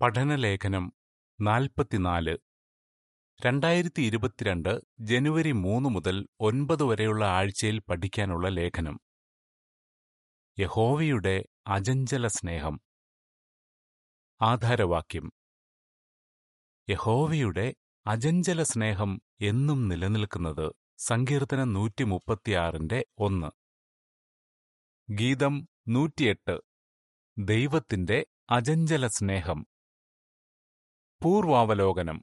പഠനലേഖനം നാൽപ്പത്തിനാല്. രണ്ടായിരത്തി ഇരുപത്തിരണ്ട് ജനുവരി മൂന്ന് മുതൽ ഒൻപത് വരെയുള്ള ആഴ്ചയിൽ പഠിക്കാനുള്ള ലേഖനം. യഹോവയുടെ അജഞ്ചല സ്നേഹം. ആധാരവാക്യം. യഹോവയുടെ അജഞ്ചല സ്നേഹം എന്നും നിലനിൽക്കുന്നത് സങ്കീർത്തനം നൂറ്റി മുപ്പത്തിയാറിന്റെ ഒന്ന്. ഗീതം നൂറ്റിയെട്ട്. ദൈവത്തിന്റെ അജഞ്ചല സ്നേഹം. പൂർവാവലോകനം.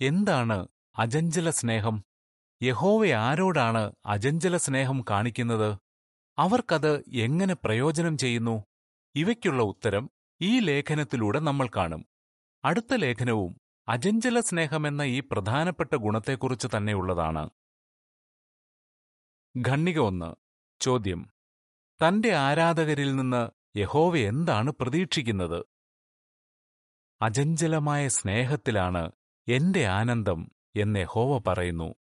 എന്താണ് അജഞ്ചല സ്നേഹം? യഹോവ ആരോടാണ് അജഞ്ചല സ്നേഹം കാണിക്കുന്നത്? അവർക്കത് എങ്ങനെ പ്രയോജനം ചെയ്യുന്നു? ഇവയ്ക്കുള്ള ഉത്തരം ഈ ലേഖനത്തിലൂടെ നമ്മൾ കാണും. അടുത്ത ലേഖനവും അജഞ്ചല സ്നേഹമെന്ന ഈ പ്രധാനപ്പെട്ട ഗുണത്തെക്കുറിച്ച് തന്നെയുള്ളതാണ്. ഖണ്ണിക ഒന്ന്. ചോദ്യം. തന്റെ ആരാധകരിൽ നിന്ന് യഹോവ എന്താണ് പ്രതീക്ഷിക്കുന്നത്? അജഞ്ചലമായ സ്നേഹത്തിലാണ് എന്റെ ആനന്ദം എന്ന് ഹോവ പറയുന്നു.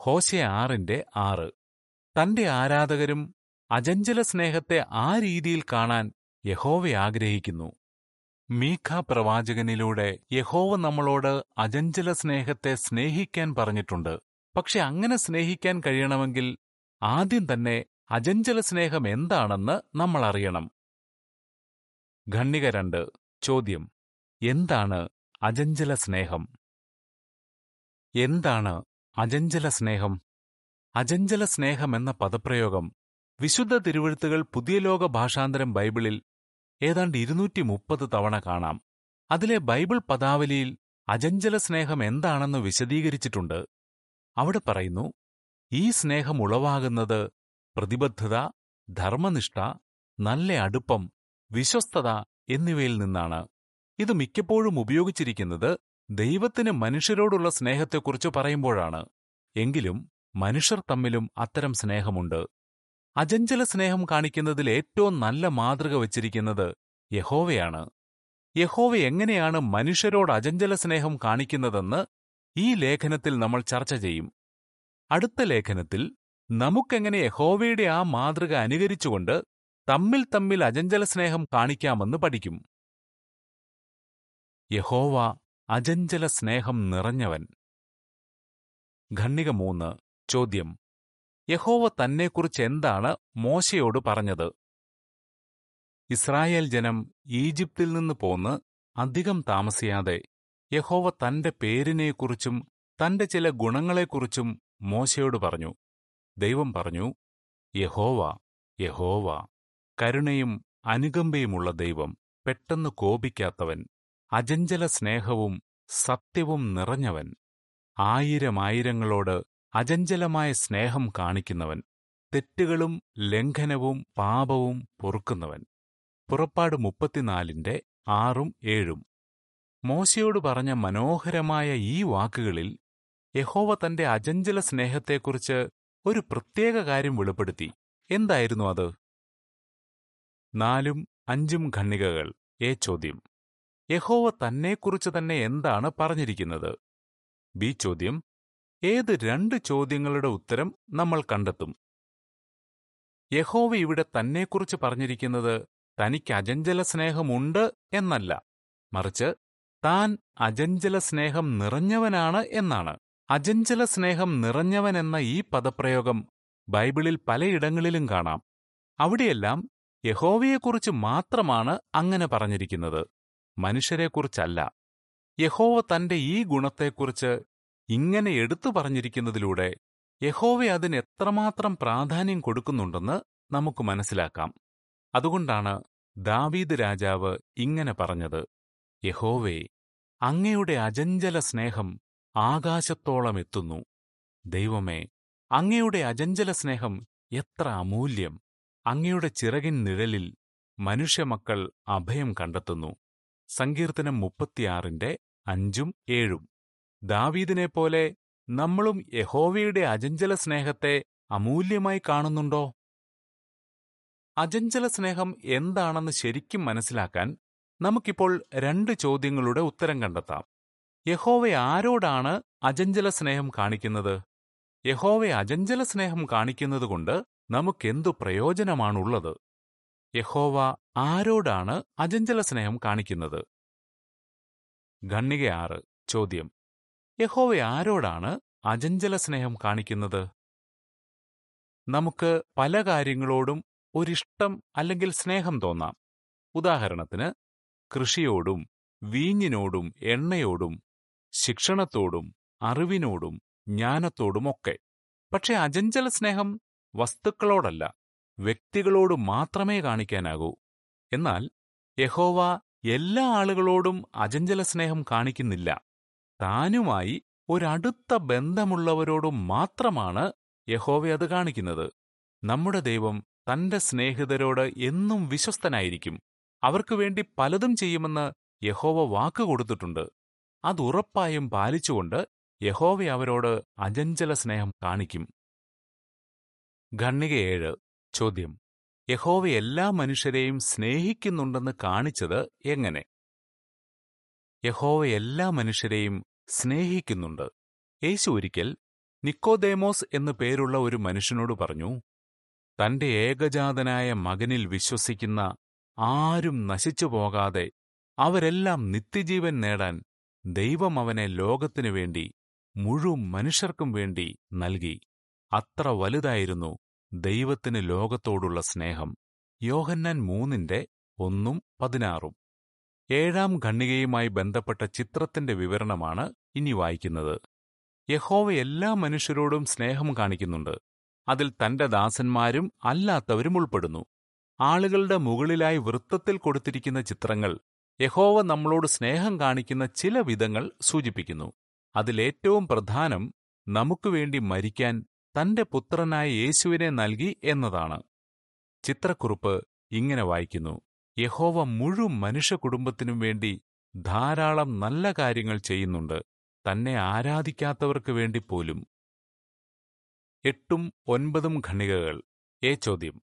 ഹോശെ ആറിന്റെ ആറ്. തന്റെ ആരാധകരും അജഞ്ചല സ്നേഹത്തെ ആ രീതിയിൽ കാണാൻ യഹോവ ആഗ്രഹിക്കുന്നു. മീഖ പ്രവാചകനിലൂടെ യഹോവ നമ്മളോട് അജഞ്ചല സ്നേഹത്തെ സ്നേഹിക്കാൻ പറഞ്ഞിട്ടുണ്ട്. പക്ഷെ അങ്ങനെ സ്നേഹിക്കാൻ കഴിയണമെങ്കിൽ ആദ്യം തന്നെ അജഞ്ചല സ്നേഹം എന്താണെന്ന് നമ്മൾ അറിയണം ഖണ്ണിക രണ്ട്. ചോദ്യം. എന്താണ് അജഞ്ചല സ്നേഹം എന്താണ് അജഞ്ചല സ്നേഹം അജഞ്ചല സ്നേഹം എന്ന പദപ്രയോഗം വിശുദ്ധ തിരുവഴുത്തുകൾ പുതിയ ലോക ഭാഷാന്തരം ബൈബിളിൽ ഏതാണ്ട് ഇരുന്നൂറ്റി മുപ്പത് തവണ കാണാം. അതിലെ ബൈബിൾ പദാവലിയിൽ അജഞ്ചല സ്നേഹം എന്താണെന്ന് വിശദീകരിച്ചിട്ടുണ്ട്. അവിടെ പറയുന്നു ഈ സ്നേഹം ഉളവാകുന്നത് പ്രതിബദ്ധത ധർമ്മനിഷ്ഠ നല്ല അടുപ്പം വിശ്വസ്തത എന്നിവയിൽ നിന്നാണ്. ഇത് മിക്കപ്പോഴും ഉപയോഗിച്ചിരിക്കുന്നത് ദൈവത്തിന് മനുഷ്യരോടുള്ള സ്നേഹത്തെക്കുറിച്ച് പറയുമ്പോഴാണ്. എങ്കിലും മനുഷ്യർ തമ്മിലും അത്തരം സ്നേഹമുണ്ട്. അജഞ്ചല സ്നേഹം കാണിക്കുന്നതിൽ ഏറ്റവും നല്ല മാതൃക വച്ചിരിക്കുന്നത് യഹോവയാണ്. യഹോവ എങ്ങനെയാണ് മനുഷ്യരോട് അജഞ്ചല സ്നേഹം കാണിക്കുന്നതെന്ന് ഈ ലേഖനത്തിൽ നമ്മൾ ചർച്ച ചെയ്യും. അടുത്ത ലേഖനത്തിൽ നമുക്കെങ്ങനെ യഹോവയുടെ ആ മാതൃക അനുകരിച്ചുകൊണ്ട് തമ്മിൽ തമ്മിൽ അജഞ്ചല സ്നേഹം കാണിക്കാമെന്ന് പഠിക്കും. യഹോവ അജഞ്ചല സ്നേഹം നിറഞ്ഞവൻ. ഖണ്ണിക മൂന്ന്. ചോദ്യം. യഹോവ തന്നെക്കുറിച്ച് എന്താണ് മോശയോട് പറഞ്ഞത്? ഇസ്രായേൽ ജനം ഈജിപ്തിൽ നിന്ന് പോന്ന് അധികം താമസിയാതെ യഹോവ തന്റെ പേരിനെക്കുറിച്ചും തന്റെ ചില ഗുണങ്ങളെക്കുറിച്ചും മോശയോട് പറഞ്ഞു. ദൈവം പറഞ്ഞു യഹോവ യഹോവ കരുണയും അനുകമ്പയുമുള്ള ദൈവം പെട്ടെന്ന് കോപിക്കാത്തവൻ. അജഞ്ചല സ്നേഹവും സത്യവും നിറഞ്ഞവൻ. ആയിരമായിരങ്ങളോട് അജഞ്ചലമായ സ്നേഹം കാണിക്കുന്നവൻ. തെറ്റുകളും ലംഘനവും പാപവും പൊറുക്കുന്നവൻ. പുറപ്പാട് മുപ്പത്തിനാലിന്റെ ആറും ഏഴും. മോശയോട് പറഞ്ഞ മനോഹരമായ ഈ വാക്കുകളിൽ യഹോവ തന്റെ അജഞ്ചല സ്നേഹത്തെക്കുറിച്ച് ഒരു പ്രത്യേക കാര്യം വെളിപ്പെടുത്തി. എന്തായിരുന്നു അത്? നാലും അഞ്ചും ഖണ്ണികകൾ ഏ ചോദ്യം. യഹോവ തന്നെക്കുറിച്ച് തന്നെ എന്താണ് പറഞ്ഞിരിക്കുന്നത്? ബി ചോദ്യം ഏത് രണ്ട് ചോദ്യങ്ങളുടെ ഉത്തരം നമ്മൾ കണ്ടെത്തും? യഹോവ ഇവിടെ തന്നെക്കുറിച്ച് പറഞ്ഞിരിക്കുന്നത് തനിക്ക് അജഞ്ചല സ്നേഹമുണ്ട് എന്നല്ല. മറിച്ച് താൻ അജഞ്ചല സ്നേഹം നിറഞ്ഞവനാണ് എന്നാണ്. അജഞ്ചല സ്നേഹം നിറഞ്ഞവൻ എന്ന ഈ പദപ്രയോഗം ബൈബിളിൽ പലയിടങ്ങളിലും കാണാം. അവിടെയെല്ലാം യഹോവയെക്കുറിച്ച് മാത്രമാണ് അങ്ങനെ പറഞ്ഞിരിക്കുന്നത്. മനുഷ്യരെക്കുറിച്ചല്ല. യഹോവ തന്റെ ഈ ഗുണത്തെക്കുറിച്ച് ഇങ്ങനെ എടുത്തു പറഞ്ഞിരിക്കുന്നതിലൂടെ യഹോവ അതിന് എത്രമാത്രം പ്രാധാന്യം കൊടുക്കുന്നുണ്ടെന്ന് നമുക്ക് മനസ്സിലാക്കാം. അതുകൊണ്ടാണ് ദാവീദ് രാജാവ് ഇങ്ങനെ പറഞ്ഞത്. യഹോവേ അങ്ങയുടെ അജഞ്ചല സ്നേഹം ആകാശത്തോളം എത്തുന്നു. ദൈവമേ അങ്ങയുടെ അജഞ്ചല സ്നേഹം എത്ര അമൂല്യം. അങ്ങയുടെ ചിറകിൻ നിഴലിൽ മനുഷ്യമക്കൾ അഭയം കണ്ടെത്തുന്നു. സങ്കീർത്തനം മുപ്പത്തിയാറിന്റെ അഞ്ചും ഏഴും. ദാവീദിനെപ്പോലെ നമ്മളും യഹോവയുടെ അജഞ്ചല സ്നേഹത്തെ അമൂല്യമായി കാണുന്നുണ്ടോ? അജഞ്ചല സ്നേഹം എന്താണെന്ന് ശരിക്കും മനസ്സിലാക്കാൻ നമുക്കിപ്പോൾ രണ്ട് ചോദ്യങ്ങളുടെ ഉത്തരം കണ്ടെത്താം. യഹോവ ആരോടാണ് അജഞ്ചല സ്നേഹം കാണിക്കുന്നത്? യഹോവ അജഞ്ചല സ്നേഹം കാണിക്കുന്നതുകൊണ്ട് നമുക്കെന്തു പ്രയോജനമാണുള്ളത്? യഹോവ ആരോടാണ് അജഞ്ചല സ്നേഹം കാണിക്കുന്നത്? ഖണ്ണിക ആറ് ചോദ്യം. യഹോവ ആരോടാണ് അജഞ്ചല സ്നേഹം കാണിക്കുന്നത്? നമുക്ക് പല കാര്യങ്ങളോടും ഒരിഷ്ടം അല്ലെങ്കിൽ സ്നേഹം തോന്നാം. ഉദാഹരണത്തിന് കൃഷിയോടും വീഞ്ഞിനോടും എണ്ണയോടും ശിക്ഷണത്തോടും അറിവിനോടും ജ്ഞാനത്തോടുമൊക്കെ. പക്ഷേ അജഞ്ചല സ്നേഹം വസ്തുക്കളോടല്ല. വ്യക്തികളോട് മാത്രമേ കാണിക്കാനാകൂ. എന്നാൽ യഹോവ എല്ലാ ആളുകളോടും അജഞ്ചല സ്നേഹം കാണിക്കുന്നില്ല. താനുമായി ഒരടുത്ത ബന്ധമുള്ളവരോടും മാത്രമാണ് യഹോവ അത് കാണിക്കുന്നത്. നമ്മുടെ ദൈവം തന്റെ സ്നേഹിതരോട് എന്നും വിശ്വസ്തനായിരിക്കും. അവർക്ക് വേണ്ടി പലതും ചെയ്യുമെന്ന് യഹോവ വാക്ക് കൊടുത്തിട്ടുണ്ട്. അത് ഉറപ്പായും പാലിച്ചുകൊണ്ട് യഹോവ അവരോട് അജഞ്ചല സ്നേഹം കാണിക്കും. ഖണ്ണിക ഏഴ്. ചോദ്യം. യഹോവ എല്ലാ മനുഷ്യരെയും സ്നേഹിക്കുന്നുണ്ടെന്ന് കാണിച്ചത് എങ്ങനെ? യഹോവ എല്ലാ മനുഷ്യരെയും സ്നേഹിക്കുന്നുണ്ട്. യേശു ഒരിക്കൽ നിക്കോദേമോസ് എന്നു പേരുള്ള ഒരു മനുഷ്യനോട് പറഞ്ഞു തന്റെ ഏകജാതനായ മകനിൽ വിശ്വസിക്കുന്ന ആരും നശിച്ചു പോകാതെ അവരെല്ലാം നിത്യജീവൻ നേടാൻ ദൈവം അവനെ ലോകത്തിനു വേണ്ടി മുഴുവൻ മനുഷ്യർക്കും വേണ്ടി നൽകി. അത്ര വലുതായിരുന്നു ദൈവത്തിന് ലോകത്തോടുള്ള സ്നേഹം. യോഹന്നാൻ മൂന്നിന്റെ ഒന്നും പതിനാറും. ഏഴാം ഖണ്ണികയുമായി ബന്ധപ്പെട്ട ചിത്രത്തിന്റെ വിവരണമാണ് ഇനി വായിക്കുന്നത്. യഹോവ എല്ലാ മനുഷ്യരോടും സ്നേഹം കാണിക്കുന്നുണ്ട്. അതിൽ തന്റെ ദാസന്മാരും അല്ലാത്തവരും ഉൾപ്പെടുന്നു. ആളുകളുടെ മുകളിലായി വൃത്തത്തിൽ കൊടുത്തിരിക്കുന്ന ചിത്രങ്ങൾ യഹോവ നമ്മളോട് സ്നേഹം കാണിക്കുന്ന ചില വിധങ്ങൾ സൂചിപ്പിക്കുന്നു. അതിലേറ്റവും പ്രധാനം നമുക്കുവേണ്ടി മരിക്കാൻ തന്റെ പുത്രനായ യേശുവിനെ നൽകി എന്നതാണ്. ചിത്രക്കുറിപ്പ് ഇങ്ങനെ വായിക്കുന്നു. യഹോവ മുഴുവൻ മനുഷ്യ കുടുംബത്തിനും വേണ്ടി ധാരാളം നല്ല കാര്യങ്ങൾ ചെയ്യുന്നുണ്ട്. തന്നെ ആരാധിക്കാത്തവർക്ക് വേണ്ടി പോലും. എട്ടും ഒൻപതും ഖണികകൾ ഏ ചോദ്യം.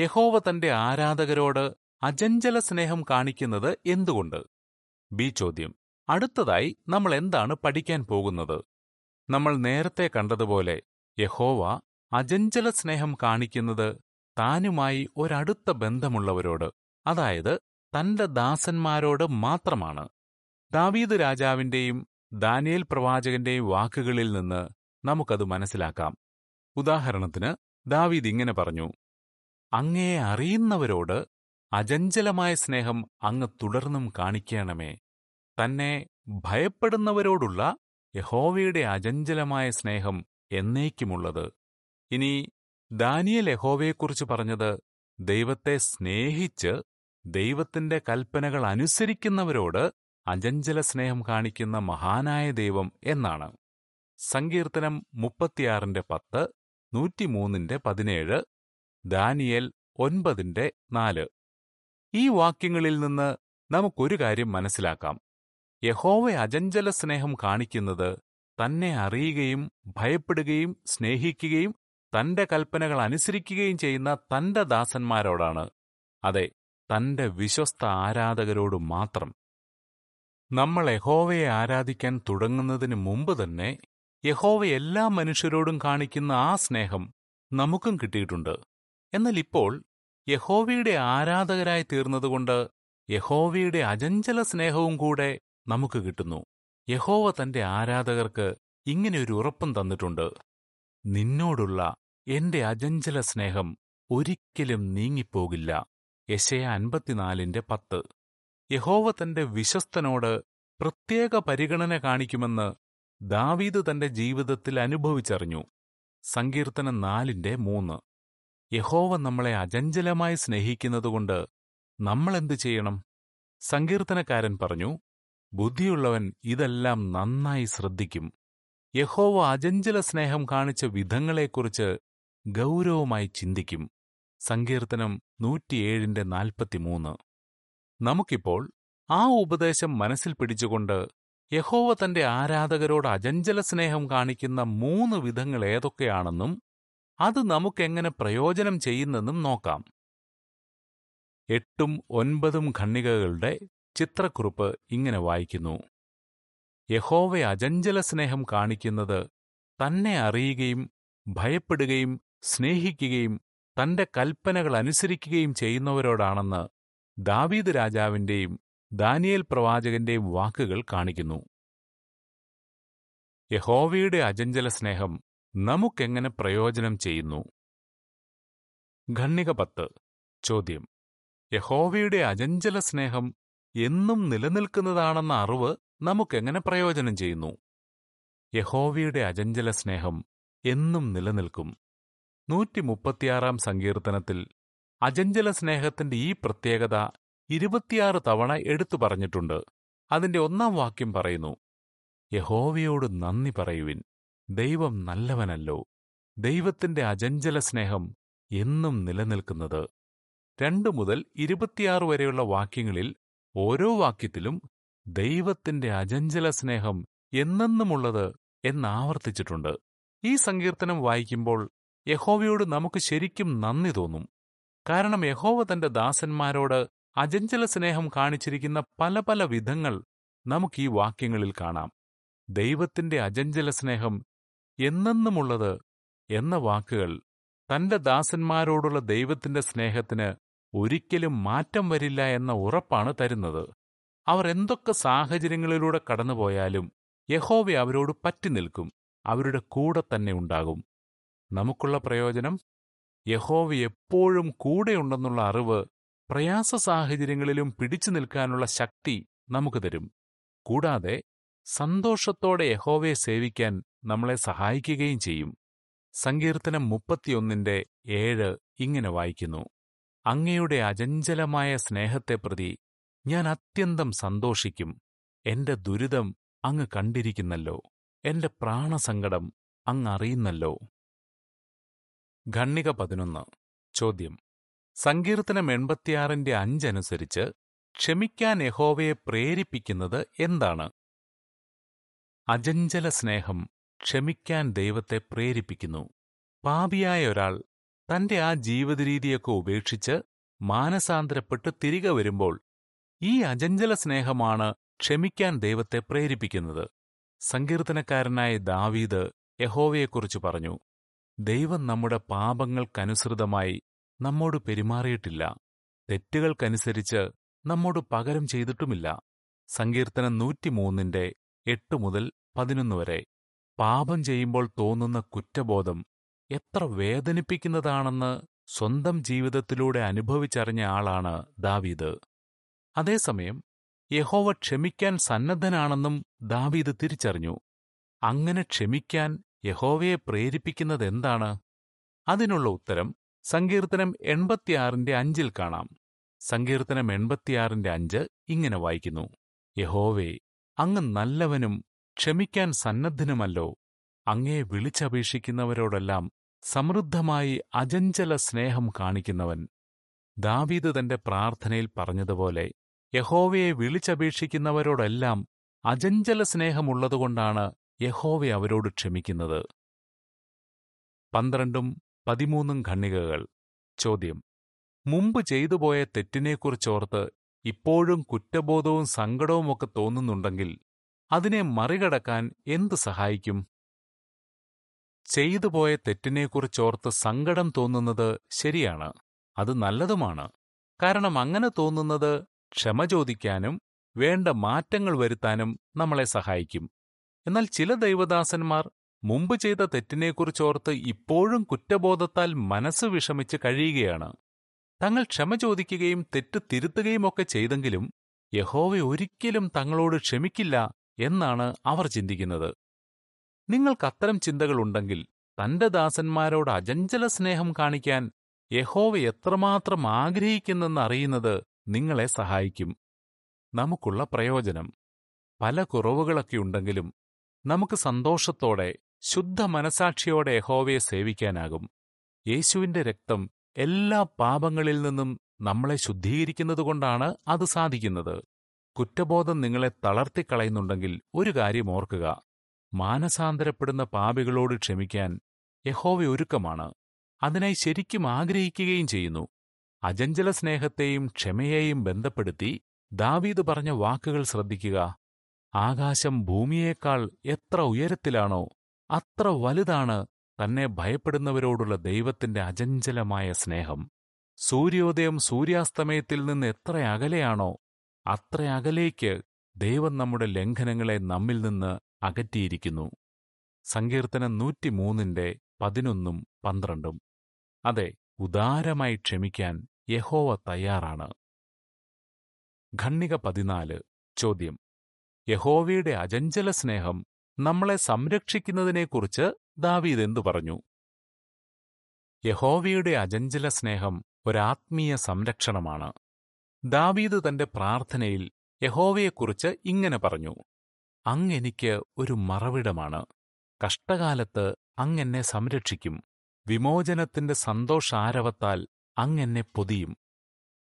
യഹോവ തന്റെ ആരാധകരോട് അജഞ്ചല സ്നേഹം കാണിക്കുന്നത് എന്തുകൊണ്ട്? ബി ചോദ്യം. അടുത്തതായി നമ്മൾ എന്താണ് പഠിക്കാൻ പോകുന്നത്? നമ്മൾ നേരത്തെ കണ്ടതുപോലെ യഹോവ അജഞ്ചല സ്നേഹം കാണിക്കുന്നത് താനുമായി ഒരടുത്ത ബന്ധമുള്ളവരോട് അതായത് തന്റെ ദാസന്മാരോട് മാത്രമാണ്. ദാവീദ് രാജാവിന്റെയും ദാനിയേൽ പ്രവാചകന്റെയും വാക്കുകളിൽ നിന്ന് നമുക്കത് മനസ്സിലാക്കാം. ഉദാഹരണത്തിന് ദാവീദ് ഇങ്ങനെ പറഞ്ഞു അങ്ങയെ അറിയുന്നവരോട് അജഞ്ചലമായ സ്നേഹം അങ്ങ് തുടർന്നും കാണിക്കണമേ. തന്നെ ഭയപ്പെടുന്നവരോടുള്ള യഹോവയുടെ അജഞ്ചലമായ സ്നേഹം എന്നേക്കുമുള്ളത്. ഇനി ദാനിയൽ യഹോവയെക്കുറിച്ച് പറഞ്ഞത് ദൈവത്തെ സ്നേഹിച്ച് ദൈവത്തിന്റെ കൽപ്പനകൾ അനുസരിക്കുന്നവരോട് അജഞ്ചല സ്നേഹം കാണിക്കുന്ന മഹാനായ ദൈവം എന്നാണ്. സങ്കീർത്തനം മുപ്പത്തിയാറിന്റെ പത്ത് നൂറ്റിമൂന്നിന്റെ പതിനേഴ് ദാനിയൽ ഒൻപതിന്റെ നാല്. ഈ വാക്യങ്ങളിൽ നിന്ന് നമുക്കൊരു കാര്യം മനസ്സിലാക്കാം. യഹോവ അജഞ്ചല സ്നേഹം കാണിക്കുന്നത് തന്നെ അറിയുകയും ഭയപ്പെടുകയും സ്നേഹിക്കുകയും തന്റെ കൽപ്പനകൾ അനുസരിക്കുകയും ചെയ്യുന്ന തന്റെ ദാസന്മാരോടാണ്. അതെ തന്റെ വിശ്വസ്ത ആരാധകരോട് മാത്രം. നമ്മൾ യഹോവയെ ആരാധിക്കാൻ തുടങ്ങുന്നതിന് മുമ്പ് തന്നെ യഹോവ എല്ലാ മനുഷ്യരോടും കാണിക്കുന്ന ആ സ്നേഹം നമുക്കും കിട്ടിയിട്ടുണ്ട്. എന്നാൽ ഇപ്പോൾ യഹോവയുടെ ആരാധകരായി തീർന്നതുകൊണ്ട് യഹോവയുടെ അജഞ്ചല സ്നേഹവും കൂടെ നമുക്ക് കിട്ടുന്നു. യഹോവ തന്റെ ആരാധകർക്ക് ഇങ്ങനെ ഒരു ഉറപ്പും തന്നിട്ടുണ്ട്. നിന്നോടുള്ള എന്റെ അജഞ്ചല സ്നേഹം ഒരിക്കലും നീങ്ങിപ്പോകില്ല. യശയ അൻപത്തിനാലിന്റെ പത്ത്. യഹോവ തന്റെ വിശ്വസ്തനോട് പ്രത്യേക പരിഗണന കാണിക്കുമെന്ന് ദാവീദ് തന്റെ ജീവിതത്തിൽ അനുഭവിച്ചറിഞ്ഞു. സങ്കീർത്തനം നാലിന്റെ മൂന്ന്. യഹോവ നമ്മളെ അജഞ്ചലമായി സ്നേഹിക്കുന്നതുകൊണ്ട് നമ്മളെന്തു ചെയ്യണം? സങ്കീർത്തനക്കാരൻ പറഞ്ഞു ബുദ്ധിയുള്ളവൻ ഇതെല്ലാം നന്നായി ശ്രദ്ധിക്കും. യഹോവ അജഞ്ചല സ്നേഹം കാണിച്ച വിധങ്ങളെക്കുറിച്ച് ഗൗരവമായി ചിന്തിക്കും. സങ്കീർത്തനം നൂറ്റിയേഴിന്റെ നാൽപ്പത്തിമൂന്ന്. നമുക്കിപ്പോൾ ആ ഉപദേശം മനസ്സിൽ പിടിച്ചുകൊണ്ട് യഹോവ തന്റെ ആരാധകരോട് അജഞ്ചല സ്നേഹം കാണിക്കുന്ന മൂന്ന് വിധങ്ങൾ ഏതൊക്കെയാണെന്നും അത് നമുക്കെങ്ങനെ പ്രയോജനം ചെയ്യുന്നെന്നും നോക്കാം. എട്ടും ഒൻപതും ഖണ്ണികകളുടെ ചിത്രക്കുറിപ്പ് ഇങ്ങനെ വായിക്കുന്നു. യഹോവ അജഞ്ചല സ്നേഹം കാണിക്കുന്നത് തന്നെ അറിയുകയും ഭയപ്പെടുകയും സ്നേഹിക്കുകയും തന്റെ കൽപ്പനകൾ അനുസരിക്കുകയും ചെയ്യുന്നവരോടാണെന്ന് ദാവീദ് രാജാവിന്റെയും ദാനിയേൽ പ്രവാചകന്റെയും വാക്കുകൾ കാണിക്കുന്നു. യഹോവയുടെ അജഞ്ചല സ്നേഹം നമുക്കെങ്ങനെ പ്രയോജനം ചെയ്യുന്നു? ഖണ്ണിക പത്ത്. ചോദ്യം. യഹോവയുടെ അജഞ്ചല സ്നേഹം എന്നും നിലനിൽക്കുന്നതാണെന്ന അറിവ് നമുക്കെങ്ങനെ പ്രയോജനം ചെയ്യുന്നു? യഹോവയുടെ അജഞ്ചല സ്നേഹം എന്നും നിലനിൽക്കും. നൂറ്റി മുപ്പത്തിയാറാം സങ്കീർത്തനത്തിൽ അജഞ്ചല സ്നേഹത്തിന്റെ ഈ പ്രത്യേകത ഇരുപത്തിയാറ് തവണ എടുത്തു പറഞ്ഞിട്ടുണ്ട്. അതിന്റെ ഒന്നാം വാക്യം പറയുന്നു യഹോവയോട് നന്ദി പറയുവിൻ. ദൈവം നല്ലവനല്ലോ. ദൈവത്തിന്റെ അജഞ്ചല സ്നേഹം എന്നും നിലനിൽക്കുന്നത്. രണ്ടു മുതൽ ഇരുപത്തിയാറ് വരെയുള്ള വാക്യങ്ങളിൽ ഓരോ വാക്യത്തിലും ദൈവത്തിന്റെ അജഞ്ചല സ്നേഹം എന്നെന്നുമുള്ളത് എന്നാവർത്തിച്ചിട്ടുണ്ട്. ഈ സങ്കീർത്തനം വായിക്കുമ്പോൾ യഹോവയോട് നമുക്ക് ശരിക്കും നന്ദി തോന്നും. കാരണം യഹോവ തന്റെ ദാസന്മാരോട് അജഞ്ചല സ്നേഹം കാണിച്ചിരിക്കുന്ന പല പല വിധങ്ങൾ നമുക്ക് ഈ വാക്യങ്ങളിൽ കാണാം. ദൈവത്തിന്റെ അജഞ്ചല സ്നേഹം എന്നെന്നുമുള്ളത് എന്ന വാക്കുകൾ തന്റെ ദാസന്മാരോടുള്ള ദൈവത്തിന്റെ സ്നേഹത്തിന് ഒരിക്കലും മാറ്റം വരില്ല എന്ന ഉറപ്പാണ് തരുന്നത്. അവർ എന്തൊക്കെ സാഹചര്യങ്ങളിലൂടെ കടന്നുപോയാലും യഹോവ അവരോട് പറ്റി നിൽക്കും. അവരുടെ കൂടെ തന്നെ ഉണ്ടാകും. നമുക്കുള്ള പ്രയോജനം? യഹോവ എപ്പോഴും കൂടെയുണ്ടെന്നുള്ള അറിവ് പ്രയാസ സാഹചര്യങ്ങളിലും പിടിച്ചു നിൽക്കാനുള്ള ശക്തി നമുക്ക് തരും. കൂടാതെ സന്തോഷത്തോടെ യഹോവയെ സേവിക്കാൻ നമ്മളെ സഹായിക്കുകയും ചെയ്യും. സങ്കീർത്തനം മുപ്പത്തിയൊന്നിന്റെ ഏഴ് ഇങ്ങനെ വായിക്കുന്നു. അങ്ങയുടെ അചഞ്ചലമായ സ്നേഹത്തെ പ്രതി ഞാൻ അത്യന്തം സന്തോഷിക്കും. എന്റെ ദുരിതം അങ്ങ് കണ്ടിരിക്കുന്നല്ലോ. എന്റെ പ്രാണസങ്കടം അങ്ങ് അറിയുന്നല്ലോ. ഖണ്ണിക പതിനൊന്ന്. ചോദ്യം. സങ്കീർത്തനം എൺപത്തിയാറിന്റെ അഞ്ചനുസരിച്ച് ക്ഷമിക്കാൻ യഹോവയെ പ്രേരിപ്പിക്കുന്നത് എന്താണ്? അജഞ്ചല സ്നേഹം ക്ഷമിക്കാൻ ദൈവത്തെ പ്രേരിപ്പിക്കുന്നു. പാപിയായ ഒരാൾ തന്റെ ആ ജീവിതരീതിയൊക്കെ ഉപേക്ഷിച്ച് മാനസാന്തരപ്പെട്ട് തിരികെ വരുമ്പോൾ ഈ അജഞ്ചല സ്നേഹമാണ് ക്ഷമിക്കാൻ ദൈവത്തെ പ്രേരിപ്പിക്കുന്നത്. സങ്കീർത്തനക്കാരനായ ദാവീദ് യഹോവയെക്കുറിച്ച് പറഞ്ഞു ദൈവം നമ്മുടെ പാപങ്ങൾക്കനുസൃതമായി നമ്മോട് പെരുമാറിയിട്ടില്ല. തെറ്റുകൾക്കനുസരിച്ച് നമ്മോട് പകരം ചെയ്തിട്ടുമില്ല. സങ്കീർത്തനം നൂറ്റിമൂന്നിന്റെ എട്ട് മുതൽ പതിനൊന്ന് വരെ. പാപം ചെയ്യുമ്പോൾ തോന്നുന്ന കുറ്റബോധം എത്ര വേദനിപ്പിക്കുന്നതാണെന്ന് സ്വന്തം ജീവിതത്തിലൂടെ അനുഭവിച്ചറിഞ്ഞ ആളാണ് ദാവീദ്. അതേസമയം യഹോവ ക്ഷമിക്കാൻ സന്നദ്ധനാണെന്നും ദാവീദ് തിരിച്ചറിഞ്ഞു. അങ്ങനെ ക്ഷമിക്കാൻ യഹോവയെ പ്രേരിപ്പിക്കുന്നതെന്താണ്? അതിനുള്ള ഉത്തരം സങ്കീർത്തനം എൺപത്തിയാറിന്റെ അഞ്ചിൽ കാണാം. സങ്കീർത്തനം എൺപത്തിയാറിന്റെ അഞ്ച് ഇങ്ങനെ വായിക്കുന്നു. യഹോവേ അങ്ങ് നല്ലവനും ക്ഷമിക്കാൻ സന്നദ്ധനുമല്ലോ. അങ്ങയെ വിളിച്ചപേക്ഷിക്കുന്നവരോടെല്ലാം സമൃദ്ധമായി അജഞ്ചല സ്നേഹം കാണിക്കുന്നവൻ. ദാവീദ് തന്റെ പ്രാർത്ഥനയിൽ പറഞ്ഞതുപോലെ യഹോവയെ വിളിച്ചപേക്ഷിക്കുന്നവരോടെല്ലാം അജഞ്ചല സ്നേഹമുള്ളതുകൊണ്ടാണ് യഹോവ അവരോട് ക്ഷമിക്കുന്നത്. പന്ത്രണ്ടും പതിമൂന്നും ഖണ്ണികകൾ ചോദ്യം. മുമ്പ് ചെയ്തുപോയ തെറ്റിനെക്കുറിച്ചോർത്ത് ഇപ്പോഴും കുറ്റബോധവും സങ്കടവുമൊക്കെ തോന്നുന്നുണ്ടെങ്കിൽ അതിനെ മറികടക്കാൻ എന്തു സഹായിക്കും? ചെയ്തുപോയ തെറ്റിനെക്കുറിച്ചോർത്ത് സങ്കടം തോന്നുന്നത് ശരിയാണ്. അത് നല്ലതുമാണ്. കാരണം അങ്ങനെ തോന്നുന്നത് ക്ഷമ ചോദിക്കാനും വേണ്ട മാറ്റങ്ങൾ വരുത്താനും നമ്മളെ സഹായിക്കും. എന്നാൽ ചില ദൈവദാസന്മാർ മുമ്പ് ചെയ്ത തെറ്റിനെക്കുറിച്ചോർത്ത് ഇപ്പോഴും കുറ്റബോധത്താൽ മനസ്സ് വിഷമിച്ച് കഴിയുകയാണ്. തങ്ങൾ ക്ഷമ ചോദിക്കുകയും തെറ്റ് തിരുത്തുകയുമൊക്കെ ചെയ്തെങ്കിലും യഹോവ ഒരിക്കലും തങ്ങളോട് ക്ഷമിക്കില്ല എന്നാണ് അവർ ചിന്തിക്കുന്നത്. നിങ്ങൾക്കത്തരം ചിന്തകളുണ്ടെങ്കിൽ തന്റെ ദാസന്മാരോട് അജഞ്ചല സ്നേഹം കാണിക്കാൻ യഹോവ എത്രമാത്രം ആഗ്രഹിക്കുന്നെന്ന് അറിയുന്നത് നിങ്ങളെ സഹായിക്കും. നമുക്കുള്ള പ്രയോജനം. പല കുറവുകളൊക്കെ ഉണ്ടെങ്കിലും നമുക്ക് സന്തോഷത്തോടെ ശുദ്ധ മനസാക്ഷിയോടെ യഹോവയെ സേവിക്കാനാകും. യേശുവിന്റെ രക്തം എല്ലാ പാപങ്ങളിൽ നിന്നും നമ്മളെ ശുദ്ധീകരിക്കുന്നതുകൊണ്ടാണ് അത് സാധിക്കുന്നത്. കുറ്റബോധം നിങ്ങളെ തളർത്തിക്കളയുന്നുണ്ടെങ്കിൽ ഒരു കാര്യം ഓർക്കുക. മാനസാന്തരപ്പെടുന്ന പാപികളോട് ക്ഷമിക്കാൻ യഹോവ ഒരുക്കമാണ്. അതിനായി ശരിക്കും ആഗ്രഹിക്കുകയും ചെയ്യുന്നു. അജഞ്ചല സ്നേഹത്തെയും ക്ഷമയെയും ബന്ധപ്പെടുത്തി ദാവീദ് പറഞ്ഞ വാക്കുകൾ ശ്രദ്ധിക്കുക. ആകാശം ഭൂമിയേക്കാൾ എത്ര ഉയരത്തിലാണോ അത്ര വലുതാണ് തന്നെ ഭയപ്പെടുന്നവരോടുള്ള ദൈവത്തിന്റെ അജഞ്ചലമായ സ്നേഹം. സൂര്യോദയം സൂര്യാസ്തമയത്തിൽ നിന്ന് എത്ര അകലെയാണോ അത്ര അകലേക്ക് ദൈവം നമ്മുടെ ലംഘനങ്ങളെ നമ്മിൽ നിന്ന് അകറ്റിയിരിക്കുന്നു. സങ്കീർത്തനം നൂറ്റിമൂന്നിന്റെ പതിനൊന്നും പന്ത്രണ്ടും. അതെ ഉദാരമായി ക്ഷമിക്കാൻ യഹോവ തയ്യാറാണ്. ഖണ്ണിക പതിനാല് ചോദ്യം. യഹോവയുടെ അജഞ്ചല സ്നേഹം നമ്മളെ സംരക്ഷിക്കുന്നതിനെക്കുറിച്ച് ദാവീദ് എന്തു പറഞ്ഞു? യഹോവയുടെ അജഞ്ചല സ്നേഹം ഒരാത്മീയ സംരക്ഷണമാണ്. ദാവീദ് തന്റെ പ്രാർത്ഥനയിൽ യഹോവയെക്കുറിച്ച് ഇങ്ങനെ പറഞ്ഞു. അങ്ങെനിക്ക് ഒരു മറവിടമാണ്. കഷ്ടകാലത്ത് അങ്ങെന്നെ സംരക്ഷിക്കും. വിമോചനത്തിന്റെ സന്തോഷാരവത്താൽ അങ്ങെന്നെ പൊതിയും.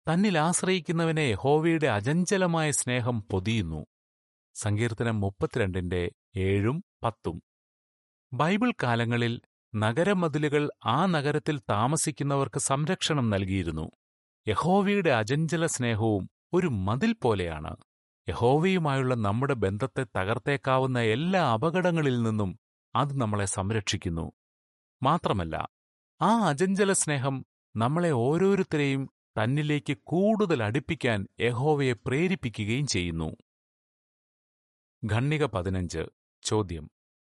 തന്നിൽ ആശ്രയിക്കുന്നവനെ യഹോവയുടെ അജഞ്ചലമായ സ്നേഹം പൊതിയുന്നു. സങ്കീർത്തനം മുപ്പത്തിരണ്ടിന്റെ ഏഴും പത്തും. ബൈബിൾ കാലങ്ങളിൽ നഗരമതിലുകൾ ആ നഗരത്തിൽ താമസിക്കുന്നവർക്ക് സംരക്ഷണം നൽകിയിരുന്നു. യഹോവയുടെ അജഞ്ചല സ്നേഹവും ഒരു മതിൽ പോലെയാണ്. യഹോവയുമായുള്ള നമ്മുടെ ബന്ധത്തെ തകർത്തേക്കാവുന്ന എല്ലാ അപകടങ്ങളിൽ നിന്നും അത് നമ്മളെ സംരക്ഷിക്കുന്നു. മാത്രമല്ല ആ അജഞ്ചല സ്നേഹം നമ്മളെ ഓരോരുത്തരെയും തന്നിലേക്ക് കൂടുതൽ അടുപ്പിക്കാൻ യഹോവയെ പ്രേരിപ്പിക്കുകയും ചെയ്യുന്നു. ഖണ്ണിക പതിനഞ്ച്. ചോദ്യം.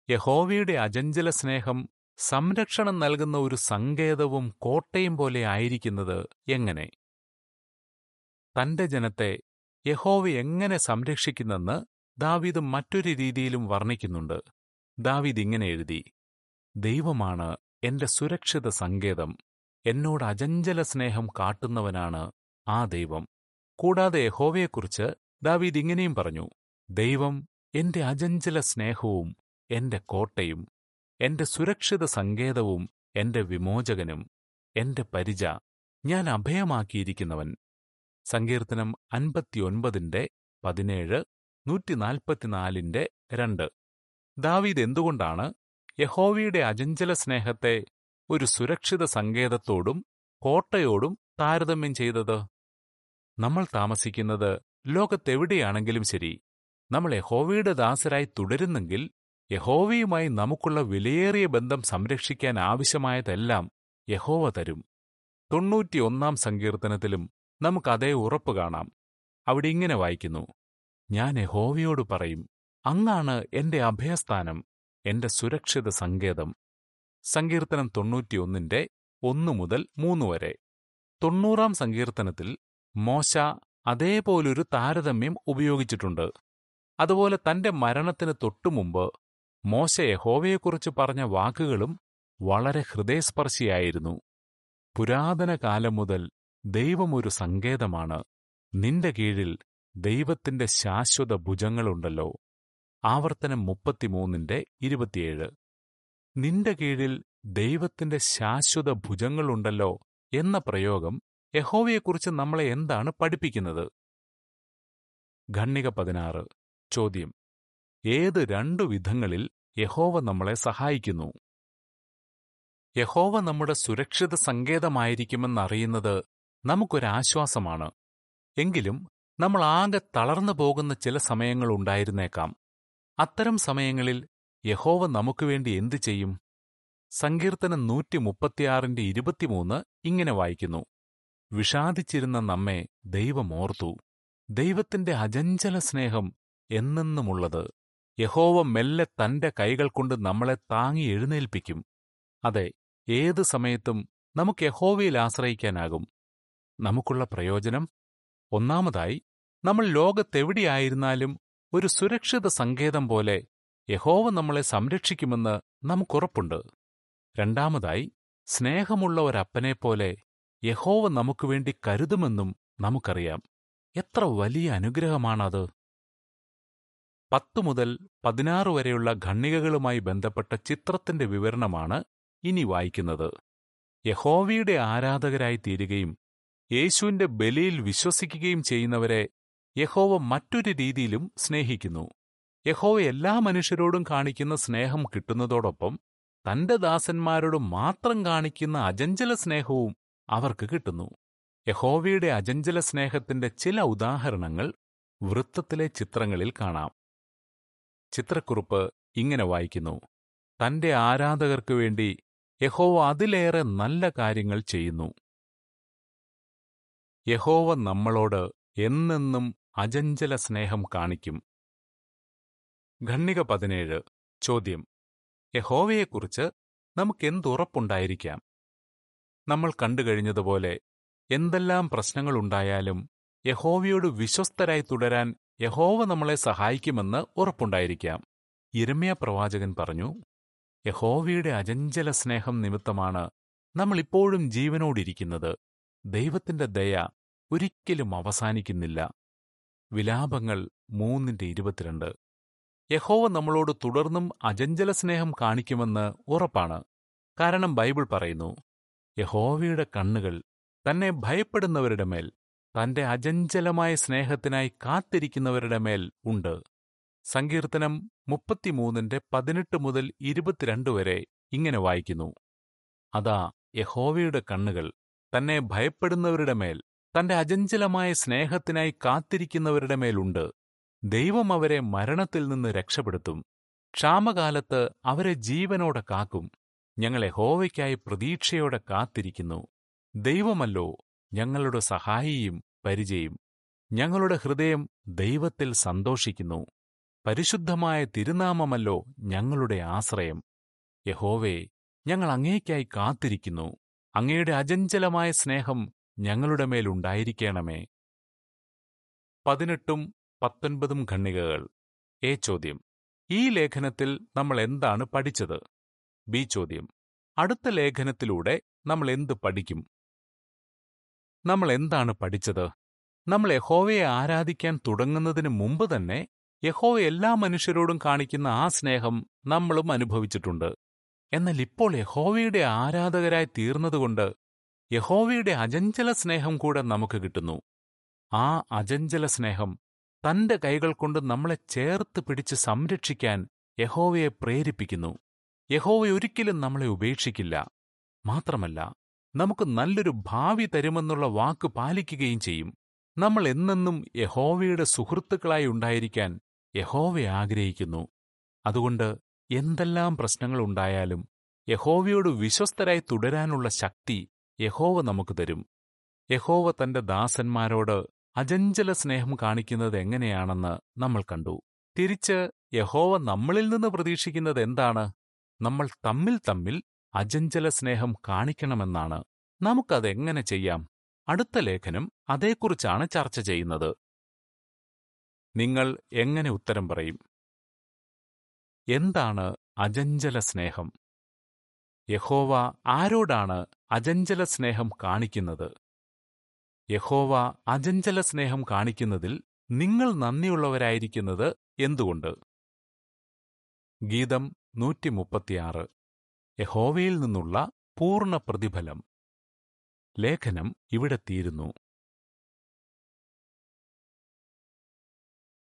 യഹോവയുടെ അജഞ്ചല സ്നേഹം സംരക്ഷണം നൽകുന്ന ഒരു സങ്കേതവും കോട്ടയും പോലെ ആയിരിക്കുന്നത് എങ്ങനെ? തന്റെ ജനത്തെ യഹോവ എങ്ങനെ സംരക്ഷിക്കുന്നെന്ന് ദാവീദ് മറ്റൊരു രീതിയിലും വർണിക്കുന്നുണ്ട്. ദാവീദ് ഇങ്ങനെ എഴുതി ദൈവമാണ് എന്റെ സുരക്ഷിത സങ്കേതം എന്നോട് അജഞ്ചല സ്നേഹം കാട്ടുന്നവനാണ് ആ ദൈവം. കൂടാതെ യഹോവയെക്കുറിച്ച് ദാവീദ് ഇങ്ങനെയും പറഞ്ഞു ദൈവം എന്റെ അജഞ്ചല സ്നേഹവും എന്റെ കോട്ടയും എന്റെ സുരക്ഷിത സങ്കേതവും എന്റെ വിമോചകനും എന്റെ പരിച ഞാൻ അഭയമാക്കിയിരിക്കുന്നവൻ. സങ്കീർത്തനം അൻപത്തിയൊൻപതിന്റെ പതിനേഴ് നൂറ്റിനാൽപ്പത്തിനാലിന്റെ രണ്ട്. ദാവീദ് എന്തുകൊണ്ടാണ് യഹോവയുടെ അജഞ്ചല സ്നേഹത്തെ ഒരു സുരക്ഷിത സങ്കേതത്തോടും കോട്ടയോടും താരതമ്യം ചെയ്തത്? നമ്മൾ താമസിക്കുന്നത് ലോകത്തെവിടെയാണെങ്കിലും ശരി നമ്മൾ യഹോവയുടെ ദാസരായി തുടരുന്നെങ്കിൽ യഹോവയുമായി നമുക്കുള്ള വിലയേറിയ ബന്ധം സംരക്ഷിക്കാൻ ആവശ്യമായതെല്ലാം യഹോവ തരും. തൊണ്ണൂറ്റിയൊന്നാം സങ്കീർത്തനത്തിലും നമുക്കതേ ഉറപ്പ് കാണാം. അവിടെ ഇങ്ങനെ വായിക്കുന്നു ഞാൻ യഹോവയോട് പറയും അങ്ങാണ് എന്റെ അഭയസ്ഥാനം എന്റെ സുരക്ഷിത സങ്കേതം. സങ്കീർത്തനം തൊണ്ണൂറ്റിയൊന്നിന്റെ ഒന്നു മുതൽ മൂന്ന് വരെ. തൊണ്ണൂറാം സങ്കീർത്തനത്തിൽ മോശ അതേപോലൊരു താരതമ്യം ഉപയോഗിച്ചിട്ടുണ്ട്. അതുപോലെ തന്റെ മരണത്തിന് തൊട്ടുമുമ്പ് മോശ യഹോവയെക്കുറിച്ച് പറഞ്ഞ വാക്കുകളും വളരെ ഹൃദയസ്പർശിയായിരുന്നു. പുരാതന കാലം മുതൽ ദൈവമൊരു സങ്കേതമാണ്. നിന്റെ കീഴിൽ ദൈവത്തിന്റെ ശാശ്വത ഭുജങ്ങളുണ്ടല്ലോ. ആവർത്തനം മുപ്പത്തിമൂന്നിന്റെ ഇരുപത്തിയേഴ്. നിന്റെ കീഴിൽ ദൈവത്തിന്റെ ശാശ്വത ഭുജങ്ങളുണ്ടല്ലോ എന്ന പ്രയോഗം യഹോവയെക്കുറിച്ച് നമ്മളെ എന്താണ് പഠിപ്പിക്കുന്നത്? ഖണ്ണിക പതിനാറ്. ചോദ്യം. ഏത് രണ്ടു വിധങ്ങളിൽ യഹോവ നമ്മളെ സഹായിക്കുന്നു? യഹോവ നമ്മുടെ സുരക്ഷിത സങ്കേതമായിരിക്കുമെന്നറിയുന്നത് നമുക്കൊരാശ്വാസമാണ്. എങ്കിലും നമ്മൾ ആകെ തളർന്നു പോകുന്ന ചില സമയങ്ങൾ ഉണ്ടായിരുന്നേക്കാം. അത്തരം സമയങ്ങളിൽ യഹോവ നമുക്കുവേണ്ടി എന്തു ചെയ്യും? സങ്കീർത്തനം നൂറ്റി മുപ്പത്തിയാറിന്റെ ഇരുപത്തിമൂന്ന് ഇങ്ങനെ വായിക്കുന്നു. വിഷാദിച്ചിരുന്ന നമ്മെ ദൈവമോർത്തു. ദൈവത്തിന്റെ അജഞ്ചല സ്നേഹം എന്നെന്നുമുള്ളത് യഹോവ മെല്ലെ തന്റെ കൈകൾ കൊണ്ട് നമ്മളെ താങ്ങി എഴുന്നേൽപ്പിക്കും. അതെ ഏതു സമയത്തും നമുക്ക് യഹോവയിൽ ആശ്രയിക്കാനാകും. നമുക്കുള്ള പ്രയോജനം? ഒന്നാമതായി നമ്മൾ ലോകത്തെവിടെയായിരുന്നാലും ഒരു സുരക്ഷിത സങ്കേതം പോലെ യഹോവ നമ്മളെ സംരക്ഷിക്കുമെന്ന് നമുക്കുറപ്പുണ്ട്. രണ്ടാമതായി സ്നേഹമുള്ള ഒരപ്പനെപ്പോലെ യഹോവ നമുക്കുവേണ്ടി കരുതുമെന്നും നമുക്കറിയാം. എത്ര വലിയ അനുഗ്രഹമാണത്! പത്തു മുതൽ പതിനാറ് വരെയുള്ള ഖണ്ണികകളുമായി ബന്ധപ്പെട്ട ചിത്രത്തിന്റെ വിവരണമാണ് ഇനി വായിക്കുന്നത്. യഹോവയുടെ ആരാധകരായി തീരുകയും യേശുവിന്റെ ബലിയിൽ വിശ്വസിക്കുകയും ചെയ്യുന്നവരെ യഹോവ മറ്റൊരു രീതിയിലും സ്നേഹിക്കുന്നു. യഹോവ എല്ലാ മനുഷ്യരോടും കാണിക്കുന്ന സ്നേഹം കിട്ടുന്നതോടൊപ്പം തന്റെ ദാസന്മാരോട് മാത്രം കാണിക്കുന്ന അജഞ്ചല സ്നേഹവും അവർക്ക് കിട്ടുന്നു. യഹോവയുടെ അജഞ്ചല സ്നേഹത്തിന്റെ ചില ഉദാഹരണങ്ങൾ വൃത്തത്തിലെ ചിത്രങ്ങളിൽ കാണാം. ചിത്രക്കുറിപ്പ് ഇങ്ങനെ വായിക്കുന്നു. തന്റെ ആരാധകർക്കു വേണ്ടി യഹോവ അതിലേറെ നല്ല കാര്യങ്ങൾ ചെയ്യുന്നു. യഹോവ നമ്മളോട് എന്നെന്നും അജഞ്ചല സ്നേഹം കാണിക്കും. ഖണ്ണിക പതിനേഴ്. ചോദ്യം. യഹോവയെക്കുറിച്ച് നമുക്കെന്തുറപ്പുണ്ടായിരിക്കാം? നമ്മൾ കണ്ടുകഴിഞ്ഞതുപോലെ എന്തെല്ലാം പ്രശ്നങ്ങളുണ്ടായാലും യഹോവയോട് വിശ്വസ്തരായി തുടരാൻ യഹോവ നമ്മളെ സഹായിക്കുമെന്ന് ഉറപ്പുണ്ടായിരിക്കാം. ഇരമ്യ പ്രവാചകൻ പറഞ്ഞു യഹോവയുടെ അജഞ്ചല സ്നേഹം നിമിത്തമാണ് നമ്മൾ ഇപ്പോഴും ജീവനോടിരിക്കുന്നത്. ദൈവത്തിന്റെ ദയ ഒരിക്കലും അവസാനിക്കുന്നില്ല. വിലാപങ്ങൾ മൂന്നിന്റെ ഇരുപത്തിരണ്ട്. യഹോവ നമ്മളോട് തുടർന്നും അജഞ്ചല സ്നേഹം കാണിക്കുമെന്ന് ഉറപ്പാണ്. കാരണം ബൈബിൾ പറയുന്നു യഹോവയുടെ കണ്ണുകൾ തന്നെ ഭയപ്പെടുന്നവരുടെ മേൽ തന്റെ അജഞ്ചലമായ സ്നേഹത്തിനായി കാത്തിരിക്കുന്നവരുടെ മേൽ ഉണ്ട്. സങ്കീർത്തനം മുപ്പത്തിമൂന്നിന്റെ പതിനെട്ട് മുതൽ ഇരുപത്തിരണ്ട് വരെ ഇങ്ങനെ വായിക്കുന്നു അതാ യഹോവയുടെ കണ്ണുകൾ തന്നെ ഭയപ്പെടുന്നവരുടെ മേൽ തന്റെ അജഞ്ചലമായ സ്നേഹത്തിനായി കാത്തിരിക്കുന്നവരുടെ മേലുണ്ട്. ദൈവം അവരെ മരണത്തിൽ നിന്ന് രക്ഷപ്പെടുത്തും. ക്ഷാമകാലത്ത് അവരെ ജീവനോടെ കാക്കും. ഞങ്ങളെ ഹോവയ്ക്കായി പ്രതീക്ഷയോടെ കാത്തിരിക്കുന്നു. ദൈവമല്ലോ ഞങ്ങളുടെ സഹായിയും പരിചയും. ഞങ്ങളുടെ ഹൃദയം ദൈവത്തിൽ സന്തോഷിക്കുന്നു. പരിശുദ്ധമായ തിരുനാമമല്ലോ ഞങ്ങളുടെ ആശ്രയം. യഹോവേ ഞങ്ങൾ അങ്ങേയ്ക്കായി കാത്തിരിക്കുന്നു. അങ്ങയുടെ അജഞ്ചലമായ സ്നേഹം ഞങ്ങളുടെ മേലുണ്ടായിരിക്കണമേ പതിനെട്ടും പത്തൊൻപതും ഖണ്ണികകൾ എ ചോദ്യം. ഈ ലേഖനത്തിൽ നമ്മൾ എന്താണ് പഠിച്ചത്? ബി ചോദ്യം. അടുത്ത ലേഖനത്തിലൂടെ നമ്മൾ എന്ത് പഠിക്കും? നമ്മൾ എന്താണ് പഠിച്ചത്? നമ്മൾ യഹോവയെ ആരാധിക്കാൻ തുടങ്ങുന്നതിന് മുമ്പ് തന്നെ യഹോവ എല്ലാ മനുഷ്യരോടും കാണിക്കുന്ന ആ സ്നേഹം നമ്മളും അനുഭവിച്ചിട്ടുണ്ട്. എന്നാൽ ഇപ്പോൾ യഹോവയുടെ ആരാധകരായി തീർന്നതുകൊണ്ട് യഹോവയുടെ അജഞ്ചല സ്നേഹം കൂടെ നമുക്ക് കിട്ടുന്നു. ആ അജഞ്ചല സ്നേഹം തന്റെ കൈകൾ കൊണ്ട് നമ്മളെ ചേർത്ത് പിടിച്ച് സംരക്ഷിക്കാൻ യഹോവയെ പ്രേരിപ്പിക്കുന്നു. യഹോവ ഒരിക്കലും നമ്മളെ ഉപേക്ഷിക്കില്ല. മാത്രമല്ല നമുക്ക് നല്ലൊരു ഭാവി തരുമെന്നുള്ള വാക്ക് പാലിക്കുകയും ചെയ്യും. നമ്മൾ എന്നെന്നും യഹോവയുടെ സുഹൃത്തുക്കളായി ഉണ്ടായിരിക്കാൻ യഹോവ ആഗ്രഹിക്കുന്നു. അതുകൊണ്ട് എന്തെല്ലാം പ്രശ്നങ്ങളുണ്ടായാലും യഹോവയോട് വിശ്വസ്തരായി തുടരാനുള്ള ശക്തി യഹോവ നമുക്ക് തരും. യഹോവ തന്റെ ദാസന്മാരോട് അജഞ്ചല സ്നേഹം കാണിക്കുന്നത് എങ്ങനെയാണെന്ന് നമ്മൾ കണ്ടു. തിരിച്ച് യഹോവ നമ്മളിൽ നിന്ന് പ്രതീക്ഷിക്കുന്നത് എന്താണ്? നമ്മൾ തമ്മിൽ തമ്മിൽ അജഞ്ചല സ്നേഹം കാണിക്കണമെന്നാണ്. നമുക്കതെങ്ങനെ ചെയ്യാം? അടുത്ത ലേഖനം അതേക്കുറിച്ചാണ് ചർച്ച ചെയ്യുന്നത്. നിങ്ങൾ എങ്ങനെ ഉത്തരം പറയും? എന്താണ് അജഞ്ചല സ്നേഹം? യഹോവ ആരോടാണ് അജഞ്ചല സ്നേഹം കാണിക്കുന്നത്? യഹോവ അജഞ്ചല സ്നേഹം കാണിക്കുന്നതിൽ നിങ്ങൾ നന്ദിയുള്ളവരായിരിക്കുന്നത് എന്തുകൊണ്ട്? ഗീതം നൂറ്റിമുപ്പത്തിയാറ്. യഹോവയിൽ നിന്നുള്ള പൂർണ പ്രതിഫലം. ലേഖനം ഇവിടെ തീരുന്നു.